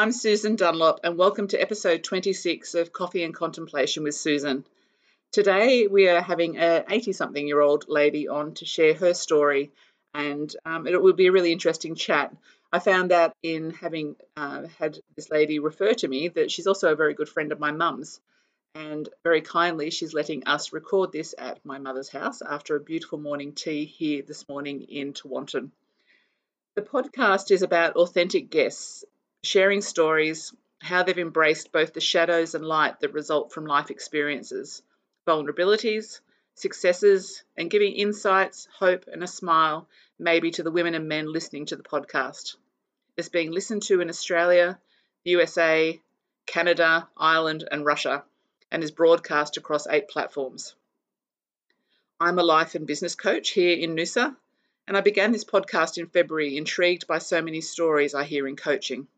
I'm Susan Dunlop, and welcome to episode 26 of Coffee and Contemplation with Susan. Today, we are having a 80 something year old lady on to share her story, and um, it will be a really interesting chat. I found out in having uh, had this lady refer to me that she's also a very good friend of my mum's, and very kindly, she's letting us record this at my mother's house after a beautiful morning tea here this morning in Tewantin. The podcast is about authentic guests sharing stories, how they've embraced both the shadows and light that result from life experiences, vulnerabilities, successes, and giving insights, hope, and a smile, maybe to the women and men listening to the podcast. It's being listened to in Australia, the USA, Canada, Ireland, and Russia, and is broadcast across eight platforms. I'm a life and business coach here in Noosa, and I began this podcast in February, intrigued by so many stories I hear in coaching.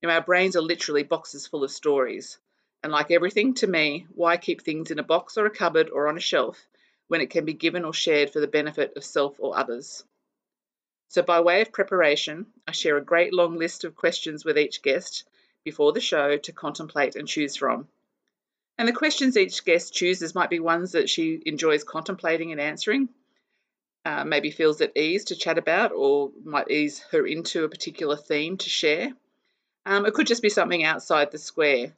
You know, our brains are literally boxes full of stories. And like everything, to me, why keep things in a box or a cupboard or on a shelf when it can be given or shared for the benefit of self or others? So, by way of preparation, I share a great long list of questions with each guest before the show to contemplate and choose from. And the questions each guest chooses might be ones that she enjoys contemplating and answering, uh, maybe feels at ease to chat about or might ease her into a particular theme to share. Um, it could just be something outside the square.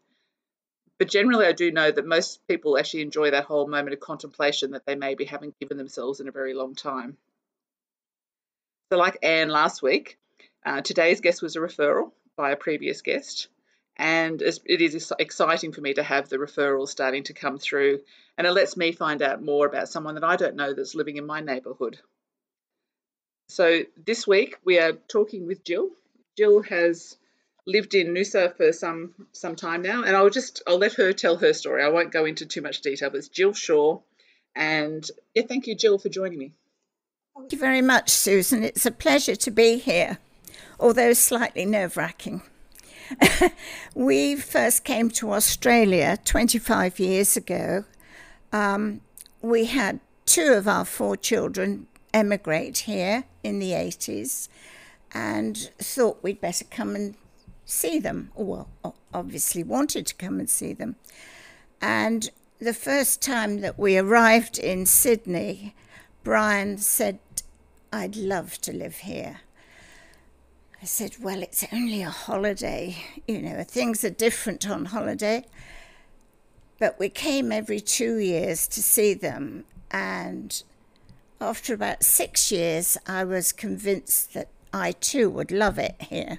But generally, I do know that most people actually enjoy that whole moment of contemplation that they maybe haven't given themselves in a very long time. So, like Anne last week, uh, today's guest was a referral by a previous guest and it is exciting for me to have the referrals starting to come through and it lets me find out more about someone that I don't know that's living in my neighbourhood. So this week we are talking with Jill. Jill has lived in Noosa for some some time now, and I'll just I'll let her tell her story. I won't go into too much detail, but it's Jill Shaw, and yeah, thank you, Jill, for joining me. Thank you very much, Susan. It's a pleasure to be here, although slightly nerve wracking. we first came to Australia 25 years ago. Um, we had two of our four children emigrate here in the 80s and thought we'd better come and see them. Well, obviously wanted to come and see them. And the first time that we arrived in Sydney, Brian said, I'd love to live here. I said, Well, it's only a holiday. You know, things are different on holiday. But we came every two years to see them. And after about six years, I was convinced that I too would love it here.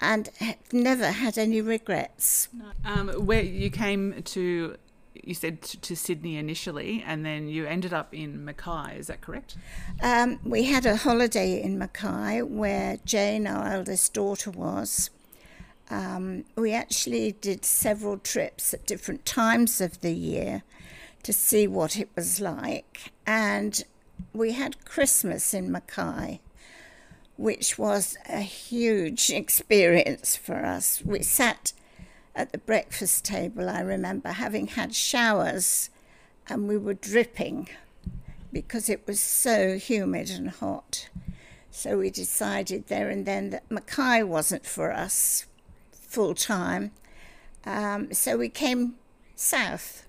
And never had any regrets. Um, where you came to you said to Sydney initially, and then you ended up in Mackay. Is that correct? Um, we had a holiday in Mackay where Jane, our eldest daughter, was. Um, we actually did several trips at different times of the year to see what it was like, and we had Christmas in Mackay. Which was a huge experience for us. We sat at the breakfast table, I remember having had showers and we were dripping because it was so humid and hot. So we decided there and then that Mackay wasn't for us full time. Um, so we came south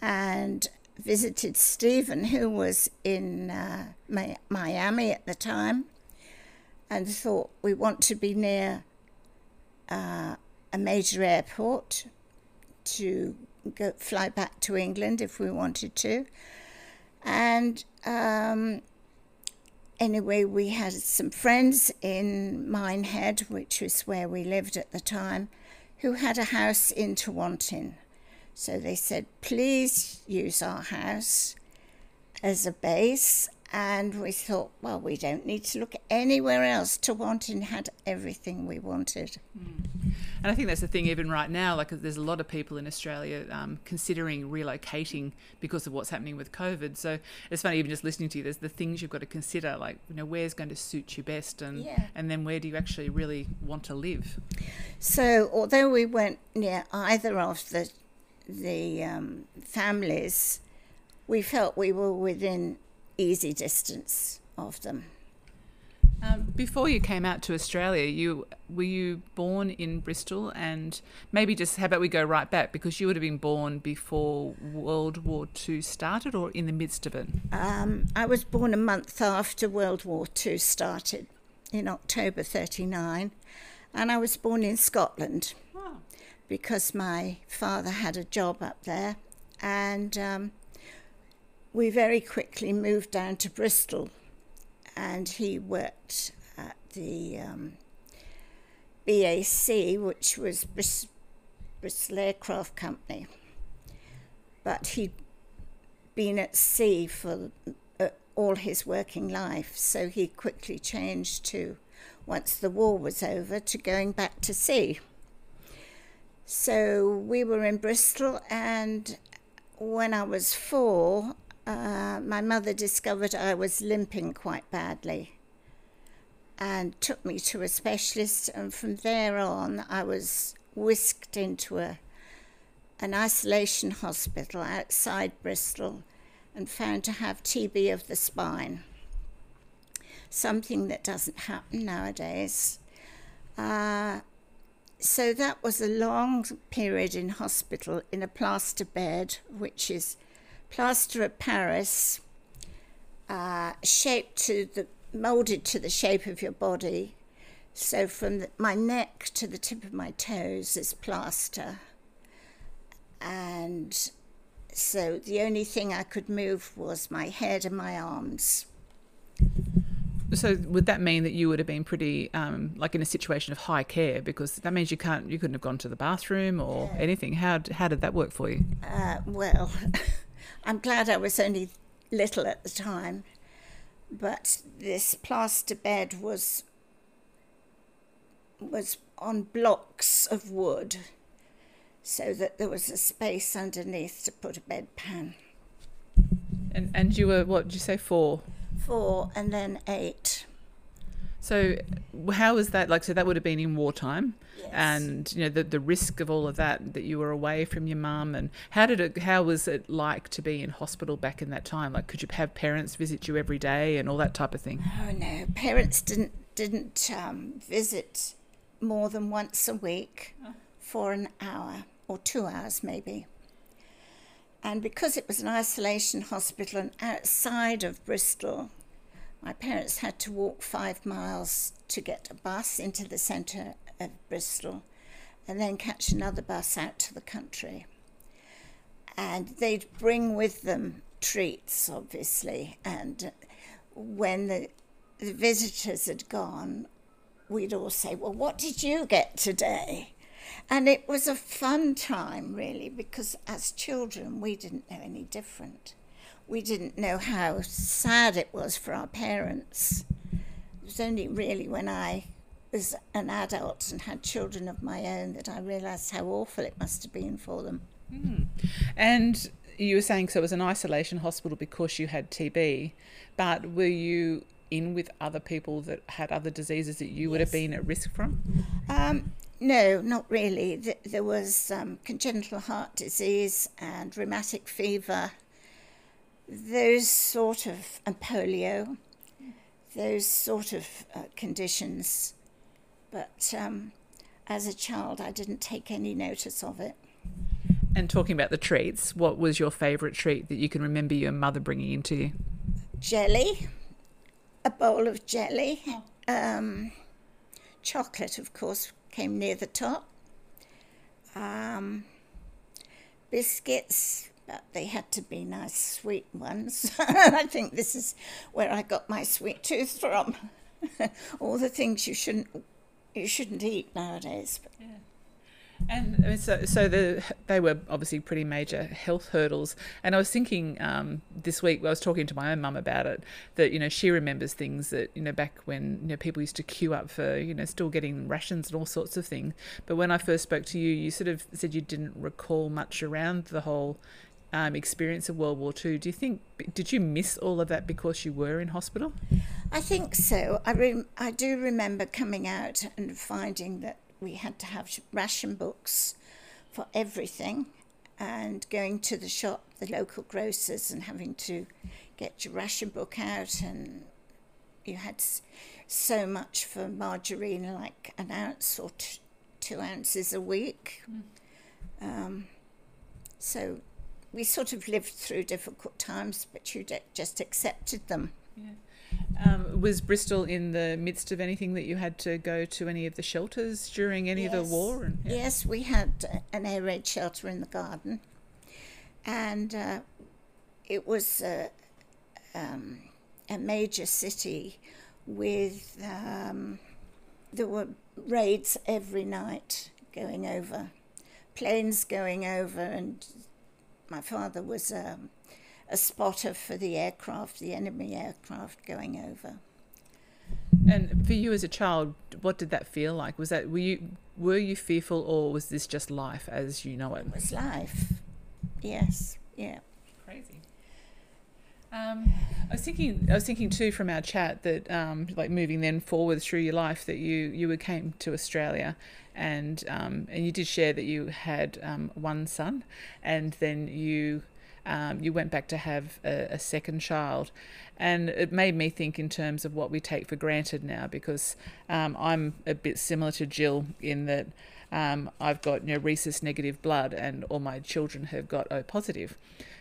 and visited Stephen, who was in uh, Miami at the time, and thought we want to be near uh, a major airport to go fly back to England if we wanted to. And um, anyway, we had some friends in Minehead, which was where we lived at the time, who had a house in Tewantin. So they said, please use our house as a base and we thought, well, we don't need to look anywhere else. Tewantin had everything we wanted. Mm. And I think that's the thing, even right now, like there's a lot of people in Australia um, considering relocating because of what's happening with COVID. So it's funny, even just listening to you, there's the things you've got to consider, like, you know, where's going to suit you best and, yeah. and then where do you actually really want to live? So although we went near either of the, the um, families, we felt we were within easy distance of them. Um, before you came out to Australia, you were you born in Bristol, and maybe just how about we go right back because you would have been born before World War II started, or in the midst of it. Um, I was born a month after World War II started, in October '39, and I was born in Scotland oh. because my father had a job up there, and um, we very quickly moved down to Bristol and he worked at the um, BAC, which was Bris- Bristol Aircraft Company. But he'd been at sea for uh, all his working life, so he quickly changed to, once the war was over, to going back to sea. So we were in Bristol, and when I was four, uh, my mother discovered I was limping quite badly and took me to a specialist. And from there on, I was whisked into a, an isolation hospital outside Bristol and found to have TB of the spine, something that doesn't happen nowadays. Uh, so that was a long period in hospital in a plaster bed, which is plaster of Paris, uh, shaped to the molded to the shape of your body. So from the, my neck to the tip of my toes is plaster, and so the only thing I could move was my head and my arms. So would that mean that you would have been pretty um, like in a situation of high care because that means you can't you couldn't have gone to the bathroom or yeah. anything. How how did that work for you? Uh, well. I'm glad I was only little at the time, but this plaster bed was was on blocks of wood so that there was a space underneath to put a bedpan. And and you were what did you say four? Four and then eight. So how was that like? So that would have been in wartime, yes. and you know the the risk of all of that that you were away from your mum, and how did it? How was it like to be in hospital back in that time? Like, could you have parents visit you every day and all that type of thing? Oh no, parents didn't didn't um, visit more than once a week oh. for an hour or two hours maybe. And because it was an isolation hospital and outside of Bristol, my parents had to walk five miles to get a bus into the centre of Bristol and then catch another bus out to the country. And they'd bring with them treats, obviously. And when the, the visitors had gone, we'd all say, Well, what did you get today? And it was a fun time, really, because as children, we didn't know any different we didn't know how sad it was for our parents. It was only really when I was an adult and had children of my own that I realised how awful it must have been for them. Mm. And you were saying so it was an isolation hospital because you had TB, but were you in with other people that had other diseases that you yes. would have been at risk from? Um, no, not really. There was um, congenital heart disease and rheumatic fever those sort of, and polio, those sort of uh, conditions. But um, as a child, I didn't take any notice of it. And talking about the treats, what was your favourite treat that you can remember your mother bringing into you? Jelly, a bowl of jelly. Um, chocolate, of course, came near the top. Um, biscuits, but they had to be nice sweet ones. I think this is where I got my sweet tooth from. All the things you shouldn't you shouldn't eat nowadays. Yeah. And so, so the, they were obviously pretty major health hurdles. And I was thinking um, this week, I was talking to my own mum about it, that, you know, she remembers things that, you know, back when, you know, people used to queue up for, you know, still getting rations and all sorts of things. But when I first spoke to you, you sort of said you didn't recall much around the whole um, experience of World War II. Do you think did you miss all of that because you were in hospital? I think so. I re- I do remember coming out and finding that we had to have ration books for everything, and going to the shop, the local grocers, and having to get your ration book out, and you had so much for margarine, like an ounce or t- two ounces a week. Mm. Um, so we sort of lived through difficult times, but you just accepted them. Yeah. Um, was Bristol in the midst of anything that you had to go to any of the shelters during any yes. of the war? And, yeah. Yes, we had an air raid shelter in the garden, and uh, it was uh, um, a major city with um, there were raids every night going over, planes going over, and my father was um, a spotter for the aircraft, the enemy aircraft going over. And for you as a child, what did that feel like? Was that were you were you fearful, or was this just life as you know it? It was life. Yes. Yeah. Um, I was thinking, I was thinking too from our chat that, um, like moving then forward through your life, that you you came to Australia, and um, and you did share that you had um, one son, and then you um, you went back to have a, a, second child. And it made me think in terms of what we take for granted now, because um, I'm a bit similar to Jill in that I've got you know, rhesus negative blood, and all my children have got O positive.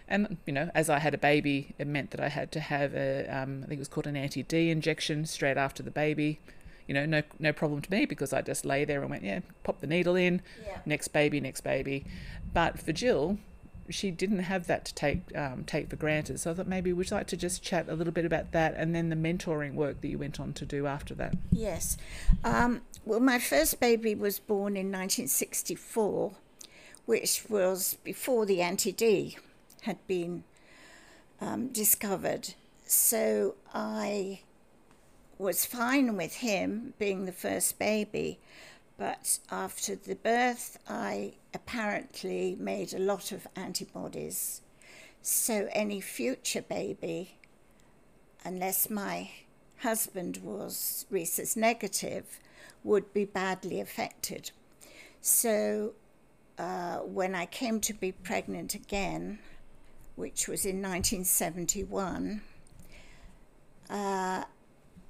And you know, as I had a baby, it meant that I had to have a, um, I think it was called an anti-D injection straight after the baby. You know, no no problem to me because I just lay there and went, yeah, pop the needle in, yeah. next baby, next baby. But for Jill, she didn't have that to take um, take for granted. So I thought maybe we'd like to just chat a little bit about that, and then the mentoring work that you went on to do after that. Yes, um, well, my first baby was born in 1964, which was before the anti-D had been um, discovered. So I was fine with him being the first baby, but after the birth, I apparently made a lot of antibodies. So any future baby, unless my husband was rhesus negative, would be badly affected. So uh, when I came to be pregnant again, which was in 1971, uh,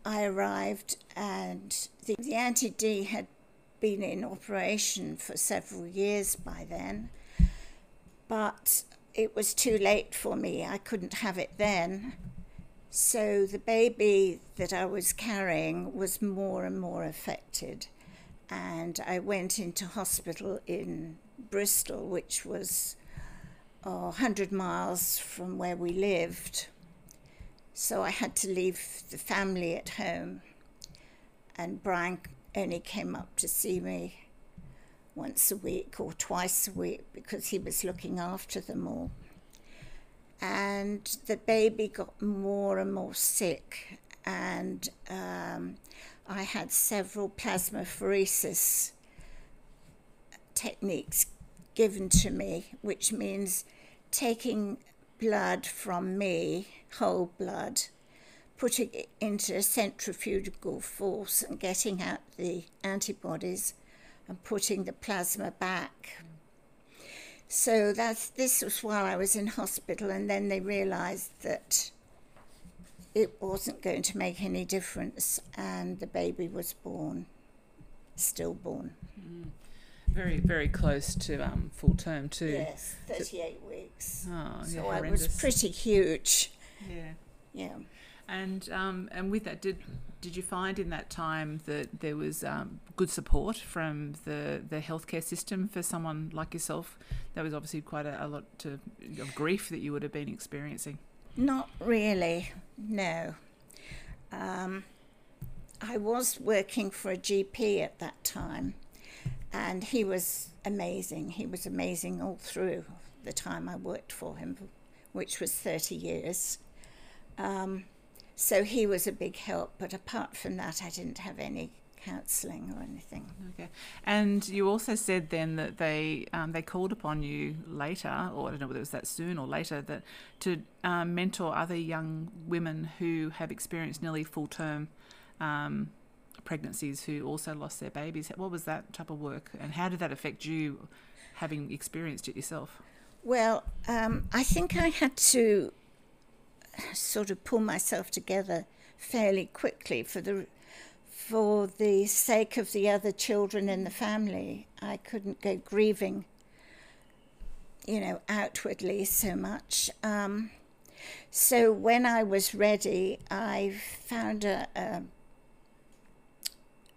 I arrived and the, the anti D had been in operation for several years by then, but it was too late for me. I couldn't have it then. So the baby that I was carrying was more and more affected. And I went into hospital in Bristol, which was oh, 100 miles from where we lived. So I had to leave the family at home. And Brian only came up to see me once a week or twice a week because he was looking after them all. And the baby got more and more sick, and um, I had several plasmapheresis techniques given to me, which means taking blood from me, whole blood, putting it into a centrifugal force and getting out the antibodies and putting the plasma back. So that's this was while I was in hospital, and then they realised that it wasn't going to make any difference, and the baby was born, stillborn. Mm. Very, very close to um, full term too. Yes, thirty-eight so, weeks. Oh, so yeah, I was pretty huge. Yeah. Yeah. And um, and with that, did did you find in that time that there was um, good support from the the healthcare system for someone like yourself? That was obviously quite a, a lot to, of grief that you would have been experiencing. Not really, no. Um, I was working for a GP at that time, and he was amazing. He was amazing all through the time I worked for him, which was 30 years. Um, so he was a big help, but apart from that, I didn't have any counselling or anything. Okay, and you also said then that they um, they called upon you later, or I don't know whether it was that soon or later, that to um, mentor other young women who have experienced nearly full term um, pregnancies who also lost their babies. What was that type of work, and how did that affect you, having experienced it yourself? Well, um, I think I had to sort of pull myself together fairly quickly for the for the sake of the other children in the family, I couldn't go grieving, you know, outwardly so much. Um, so when I was ready, I found a, a,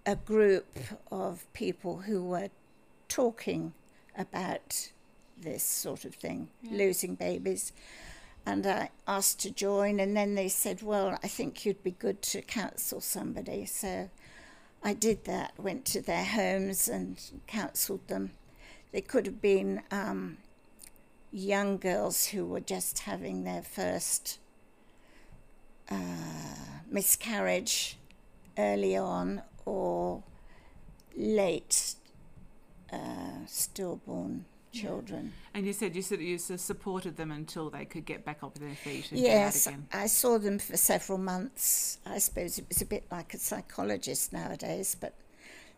a group of people who were talking about this sort of thing, yeah. losing babies. And I asked to join, and then they said, Well, I think you'd be good to counsel somebody. So I did that, went to their homes and counselled them. They could have been um, young girls who were just having their first uh, miscarriage early on or late uh, stillborn children. And you said you said you supported them until they could get back up on their feet. yes, I saw them for several months. I suppose it was a bit like a psychologist nowadays, but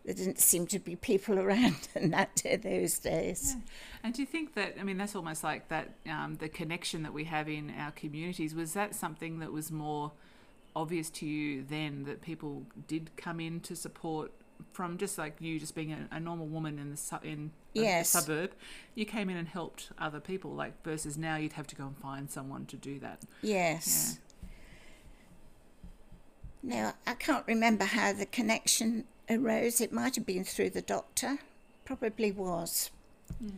there didn't seem to be people around in that those days. Yeah. And do you think that I mean that's almost like that um, the connection that we have in our communities was that something that was more obvious to you then that people did come in to support from just like you just being a, a normal woman in the su- in yes. a, suburb, you came in and helped other people. Like versus now, you'd have to go and find someone to do that. Yes. Yeah. Now I can't remember how the connection arose. It might have been through the doctor. Probably was. Mm.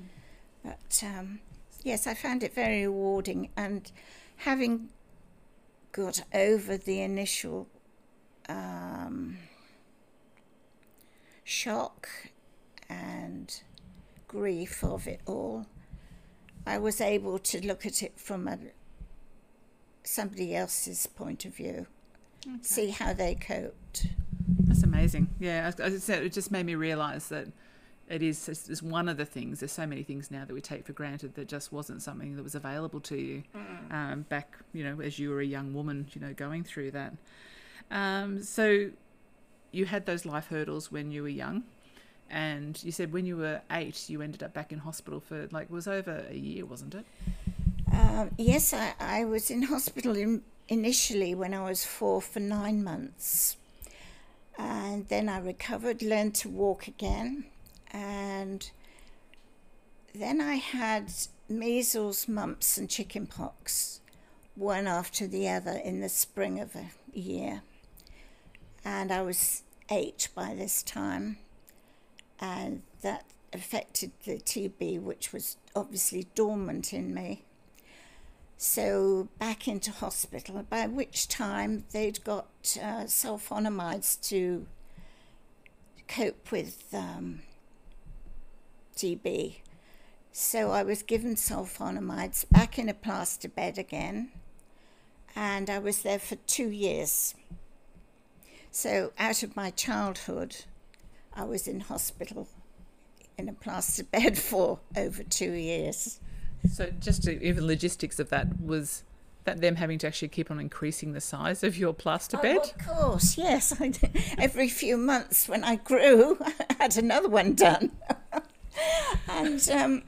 But um, yes, I found it very rewarding, and having got over the initial. Um, shock and grief of it all, I was able to look at it from a, somebody else's point of view, okay. see how they coped. That's amazing. Yeah, I said, it just made me realise that it is it's one of the things. There's so many things now that we take for granted that just wasn't something that was available to you mm. um, back, you know, as you were a young woman, you know, going through that. Um, so you had those life hurdles when you were young and you said when you were eight you ended up back in hospital for like was over a year wasn't it um, yes I, I, was in hospital in, initially when i was four for nine months and then i recovered learned to walk again and then i had measles mumps and chickenpox one after the other in the spring of a year and I was eight by this time, and that affected the TB, which was obviously dormant in me. So back into hospital, by which time they'd got uh, sulfonamides to cope with um, TB. So I was given sulfonamides back in a plaster bed again, and I was there for two years. So, out of my childhood, I was in hospital in a plaster bed for over two years. So, just to, even logistics of that was that them having to actually keep on increasing the size of your plaster oh, bed? Oh, of course, yes. Every few months when I grew, I had another one done. And um,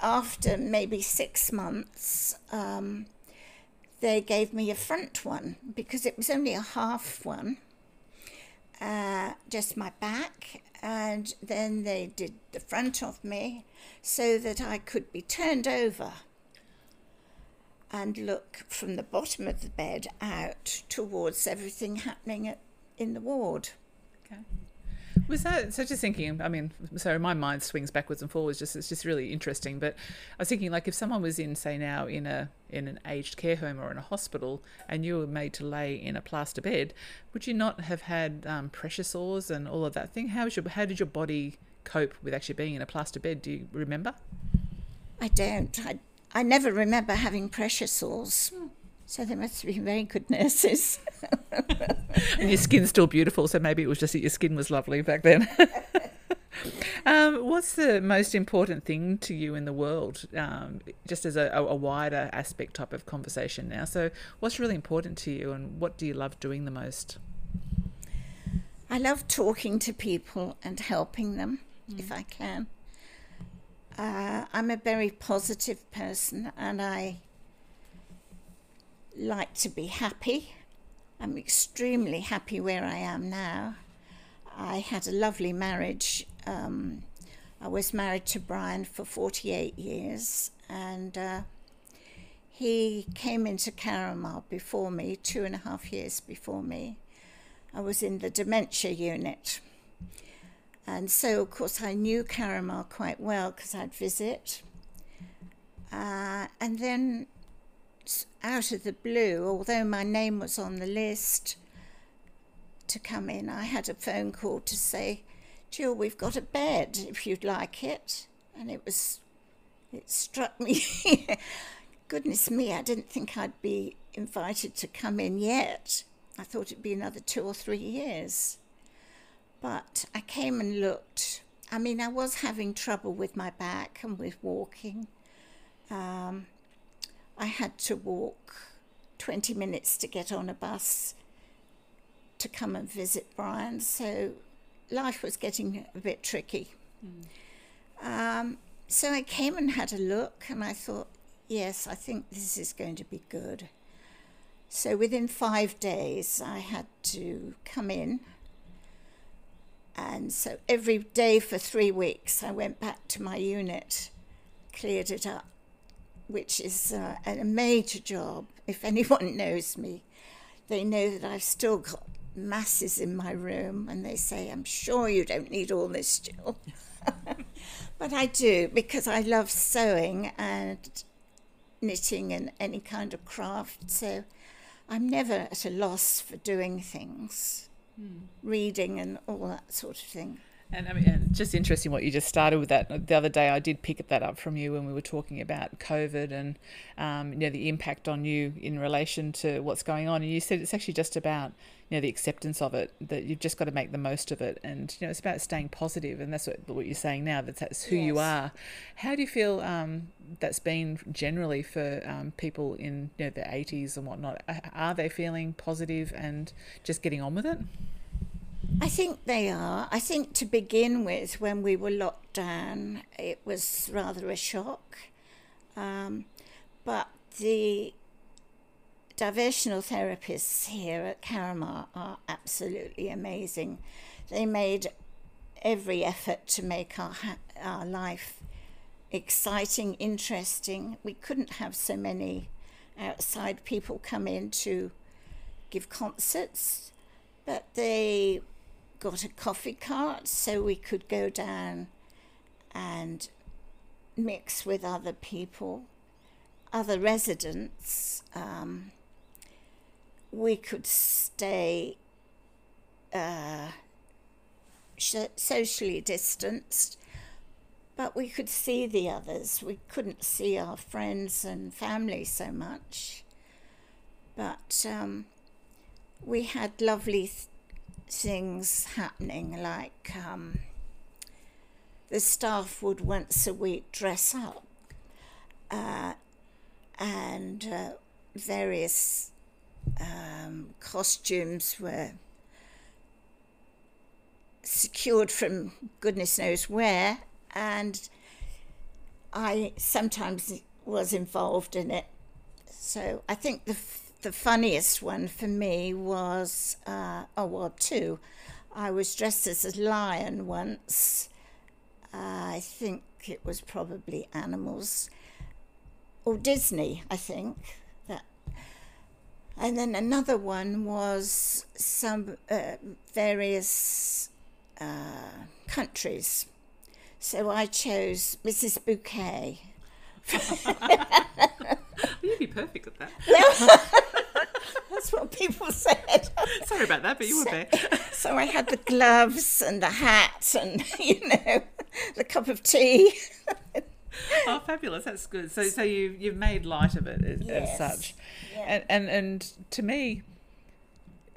after maybe six months, um, they gave me a front one because it was only a half one uh, just my back, and then they did the front of me so that I could be turned over and look from the bottom of the bed out towards everything happening at, in the ward. Okay. Was that so? Just thinking. I mean, so my mind swings backwards and forwards. Just it's just really interesting. But I was thinking, like, if someone was in, say, now in a in an aged care home or in a hospital, and you were made to lay in a plaster bed, would you not have had um, pressure sores and all of that thing? How was your how did your body cope with actually being in a plaster bed? Do you remember? I don't. I I never remember having pressure sores. Hmm. So they must have been very good nurses. and your skin's still beautiful, so maybe it was just that your skin was lovely back then. um, what's the most important thing to you in the world, um, just as a, a, wider aspect type of conversation now? So, what's really important to you, and what do you love doing the most? I love talking to people and helping them mm. if I can. Uh, I'm a very positive person, and I like to be happy. I'm extremely happy where I am now. I had a lovely marriage. Um, I was married to Brian for 48 years, and uh, he came into Carramar before me, two and a half years before me. I was in the dementia unit. And so, of course, I knew Carramar quite well because I'd visit. Uh, and then, out of the blue, although my name was on the list to come in, I had a phone call to say, Jill, we've got a bed if you'd like it. And it was, it struck me. Goodness me, I didn't think I'd be invited to come in yet. I thought it'd be another two or three years. But I came and looked. I mean, I was having trouble with my back and with walking. Um, I had to walk 20 minutes to get on a bus to come and visit Brian, so life was getting a bit tricky. Mm. Um, so I came and had a look, and I thought, yes, I think this is going to be good. So within five days, I had to come in and so every day for three weeks, I went back to my unit, cleared it up, which is uh, a major job. If anyone knows me, they know that I've still got masses in my room, and they say, I'm sure you don't need all this, Jill. but I do because I love sewing and knitting and any kind of craft. So I'm never at a loss for doing things mm. reading and all that sort of thing. And I mean, and just interesting what you just started with that. The other day, I did pick that up from you when we were talking about COVID and um, you know the impact on you in relation to what's going on. And you said it's actually just about you know the acceptance of it. That you've just got to make the most of it, and you know it's about staying positive. And that's what, what you're saying now. That that's who yes. you are. How do you feel um, that's been generally for um, people in you know the 80s and whatnot? Are they feeling positive and just getting on with it? I think they are. I think to begin with, when we were locked down, it was rather a shock. Um, but the diversional therapists here at Carramar are absolutely amazing. They made every effort to make our our life exciting, interesting. We couldn't have so many outside people come in to give concerts, but they got a coffee cart so we could go down and mix with other people, other residents. Um, we could stay uh, socially distanced, but we could see the others. We couldn't see our friends and family so much. But um, we had lovely things happening, like um, the staff would once a week dress up uh, and uh, various um, costumes were secured from goodness knows where, and I sometimes was involved in it. So I think the the funniest one for me was, uh, oh, well, two. I was dressed as a lion once. Uh, I think it was probably animals or Disney, I think. That. And then another one was some uh, various uh, countries. So I chose Mrs. Bouquet. You'd be perfect at that. That's what people said. Sorry about that, but you so, were there. so I had the gloves and the hat and, you know, the cup of tea. oh, fabulous! That's good. So, so you you've made light of it as, yes. as such, yeah. and and and to me,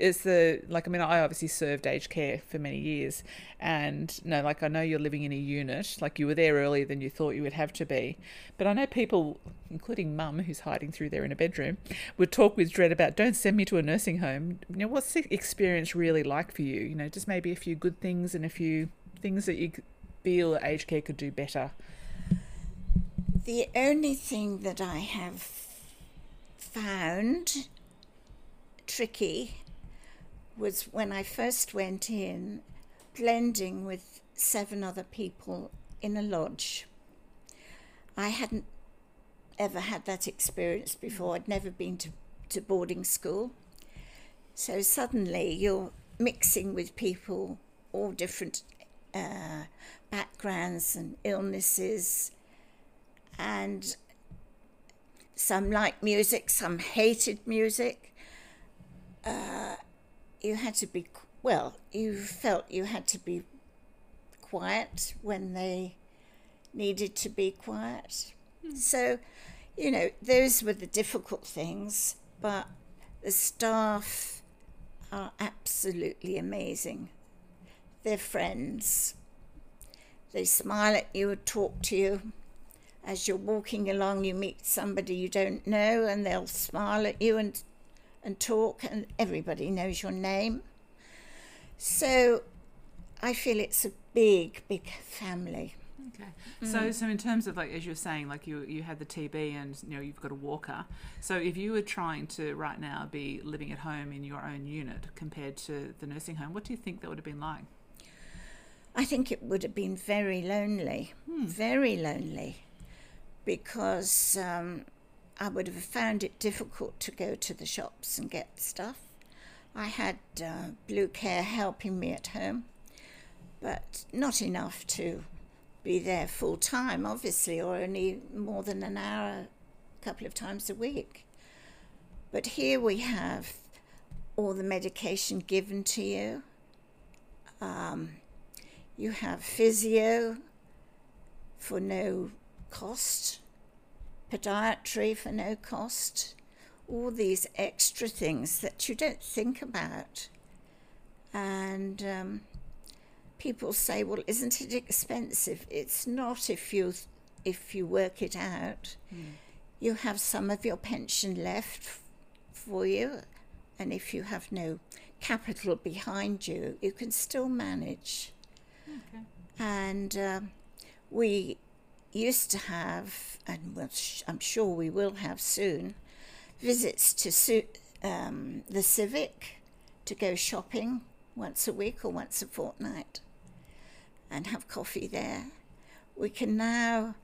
is the like I mean I obviously served aged care for many years and you know like I know you're living in a unit. Like you were there earlier than you thought you would have to be. But I know people including mum who's hiding through there in a bedroom would talk with dread about don't send me to a nursing home. You know what's the experience really like for you? You know just maybe a few good things and a few things that you feel aged care could do better. The only thing that I have found tricky was when I first went in, blending with seven other people in a lodge. I hadn't ever had that experience before. I'd never been to, to boarding school. So suddenly you're mixing with people, all different uh, backgrounds and illnesses, and some liked music, some hated music. Uh, you had to be, well, you felt you had to be quiet when they needed to be quiet. Mm. So, you know, those were the difficult things, but the staff are absolutely amazing. They're friends. They smile at you and talk to you. As you're walking along, you meet somebody you don't know, and they'll smile at you and and talk, and everybody knows your name. So, I feel it's a big, big family. Okay. Mm. So, so in terms of like as you're saying, like you you had the TB and you know you've got a walker. So, if you were trying to right now be living at home in your own unit compared to the nursing home, what do you think that would have been like? I think it would have been very lonely, hmm. very lonely, because um, I would have found it difficult to go to the shops and get stuff. I had uh, Blue Care helping me at home, but not enough to be there full time, obviously, or only more than an hour a couple of times a week. But here we have all the medication given to you. Um, you have physio for no cost, podiatry for no cost, all these extra things that you don't think about. And um, people say, "Well, isn't it expensive?" It's not if you if you work it out. Mm. You have some of your pension left for you, and if you have no capital behind you, you can still manage. Okay. And um, we used to have, and I'm sure we will have soon, visits to su- um, the Civic to go shopping once a week or once a fortnight and have coffee there. We can now,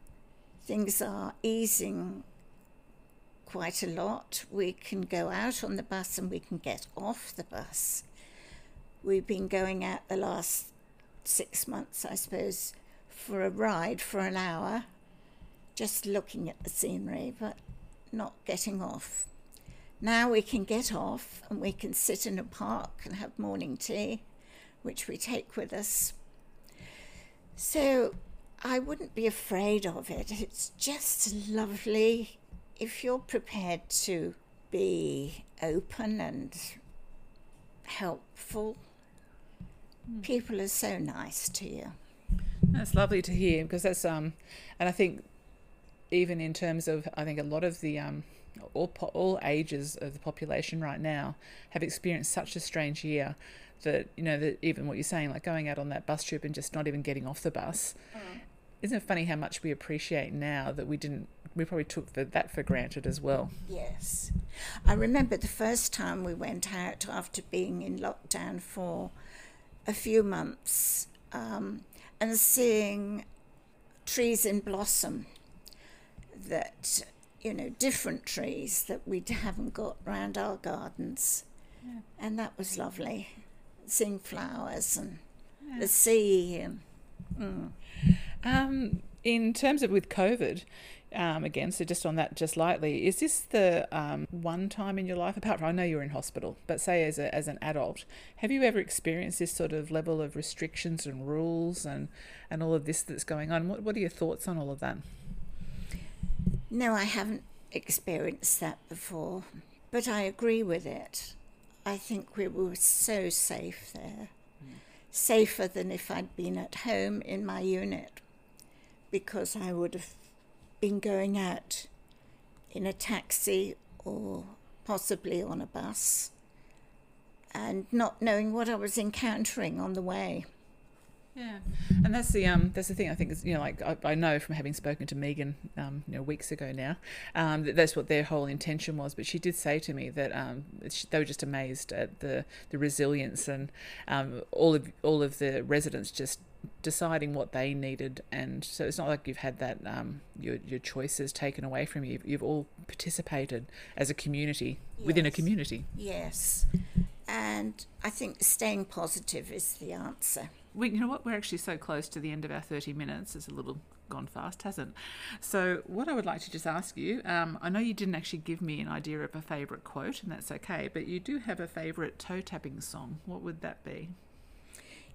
things are easing quite a lot. We can go out on the bus and we can get off the bus. We've been going out the last six months, I suppose, for a ride for an hour, just looking at the scenery, but not getting off. Now we can get off and we can sit in a park and have morning tea, which we take with us. So I wouldn't be afraid of it. It's just lovely if you're prepared to be open and helpful. Mm. People are so nice to you. That's lovely to hear because that's um, and I think even in terms of I think a lot of the um, all all ages of the population right now have experienced such a strange year that you know that even what you're saying like going out on that bus trip and just not even getting off the bus mm. isn't it funny how much we appreciate now that we didn't we probably took the, that for granted as well yes i remember the first time we went out after being in lockdown for a few months um, and seeing trees in blossom that you know different trees that we haven't got around our gardens yeah. and that was lovely seeing flowers and yeah. the sea. And, mm. um, in terms of with COVID, um, again, so just on that, just lightly, is this the um, one time in your life, apart from I know you're in hospital, but say as, a, as an adult, have you ever experienced this sort of level of restrictions and rules and, and all of this that's going on? What, what are your thoughts on all of that? No, I haven't experienced that before, but I agree with it. I think we were so safe there, mm. safer than if I'd been at home in my unit, because I would have been going out in a taxi or possibly on a bus and not knowing what I was encountering on the way. Yeah, and that's the um that's the thing I think is you know like I, I know from having spoken to Megan um you know weeks ago now um that that's what their whole intention was. But she did say to me that um they were just amazed at the the resilience and um all of all of the residents just deciding what they needed and so it's not like you've had that um, your, your choices taken away from you you've all participated as a community yes. within a community yes and i think staying positive is the answer we, you know what? We're actually so close to the end of our 30 minutes. It's a little gone fast, hasn't? So, what I would like to just ask you um, I know you didn't actually give me an idea of a favourite quote, and that's okay, but you do have a favourite toe tapping song. What would that be?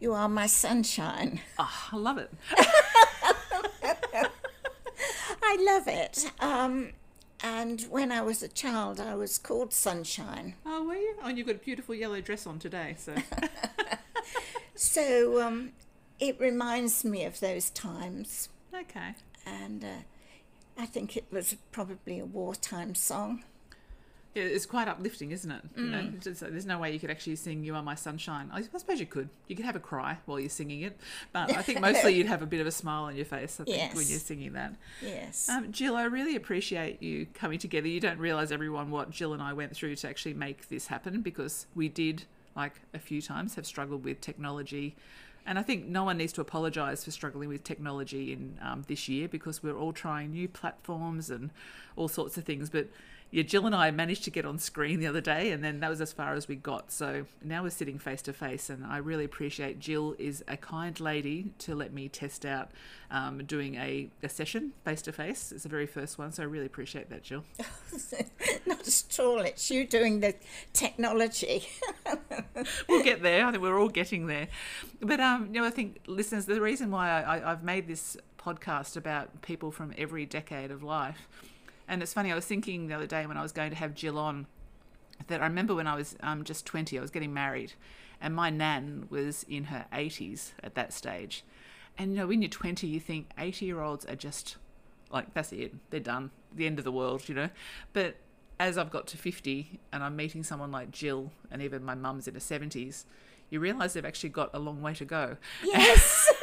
You are my sunshine. Oh, I love it. I love it. Um, and when I was a child, I was called Sunshine. Oh, were you? Oh, and you've got a beautiful yellow dress on today, so. So um, it reminds me of those times. Okay. And uh, I think it was probably a wartime song. Yeah, it's quite uplifting, isn't it? You know, mm. there's no way you could actually sing "You Are My Sunshine." I suppose you could. You could have a cry while you're singing it, but I think mostly you'd have a bit of a smile on your face. I think yes. when you're singing that. Yes. Um, Jill, I really appreciate you coming together. You don't realise everyone what Jill and I went through to actually make this happen because we did like a few times, have struggled with technology. And I think no one needs to apologise for struggling with technology in um, this year because we're all trying new platforms and all sorts of things. But yeah, Jill and I managed to get on screen the other day, and then that was as far as we got. So now we're sitting face to face, and I really appreciate Jill is a kind lady to let me test out um, doing a, a session face to face. It's the very first one, so I really appreciate that, Jill. Not at all. It's you doing the technology. we'll get there. I think we're all getting there. But um, you know, I think listeners, the reason why I, I, I've made this podcast about people from every decade of life and it's funny, I was thinking the other day when I was going to have Jill on that I remember when I was um, just 20, I was getting married, and my nan was in her 80s at that stage. And you know, when you're 20, you think 80 year olds are just like, that's it, they're done, the end of the world, you know. But as I've got to 50 and I'm meeting someone like Jill, and even my mum's in her 70s, you realise they've actually got a long way to go. Yes.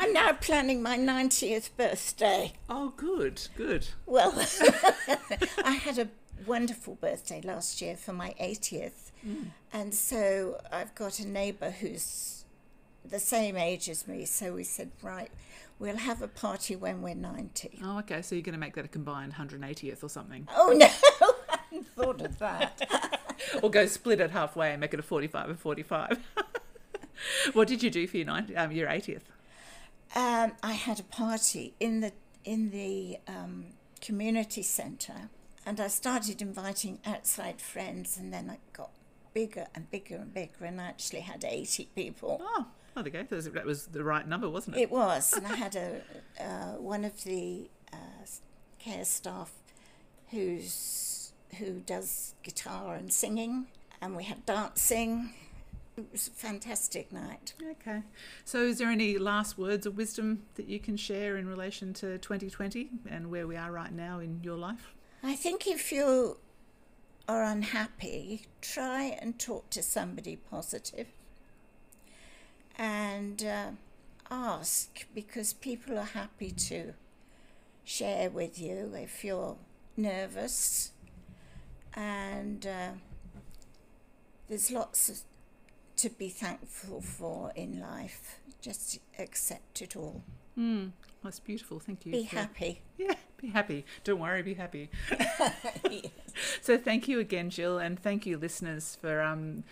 I'm now planning my 90th birthday. Oh, good, good. Well, I had a wonderful birthday last year for my 80th. Mm. And so I've got a neighbour who's the same age as me. So we said, right, we'll have a party when we're 90. Oh, okay. So you're going to make that a combined 180th or something? Oh, no. I hadn't thought of that. or go split it halfway and make it a 45 and 45. what did you do for your, 90, um, your 80th? Um, I had a party in the in the um, community centre, and I started inviting outside friends, and then it got bigger and bigger and bigger, and I actually had eighty people. Oh, there we go. That was, that was the right number, wasn't it? It was, and I had a uh, one of the uh, care staff who's who does guitar and singing, and we had dancing it was a fantastic night. Okay. So, is there any last words of wisdom that you can share in relation to 2020 and where we are right now in your life? I think if you are unhappy, try and talk to somebody positive and uh, ask because people are happy to share with you if you're nervous. And uh, there's lots of to be thankful for in life. Just accept it all. Mm, that's beautiful. Thank you. Be for, happy. Yeah, be happy. Don't worry, be happy. yes. So thank you again, Jill, and thank you, listeners, for um,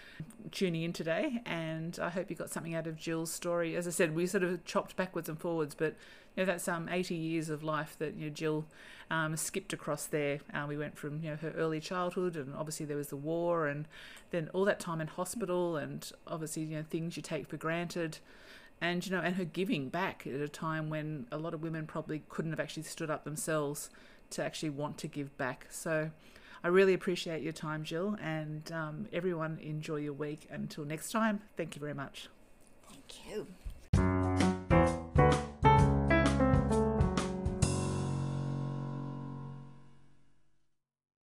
tuning in today. And I hope you got something out of Jill's story. As I said, we sort of chopped backwards and forwards, but you know that's um 80 years of life that you know Jill um, skipped across there. Uh, we went from you know her early childhood, and obviously there was the war, and then all that time in hospital, and obviously you know things you take for granted, and you know and her giving back at a time when a lot of women probably couldn't have actually stood up themselves to actually want to give back. So. I really appreciate your time, Jill, and um, everyone enjoy your week. Until next time, thank you very much. Thank you.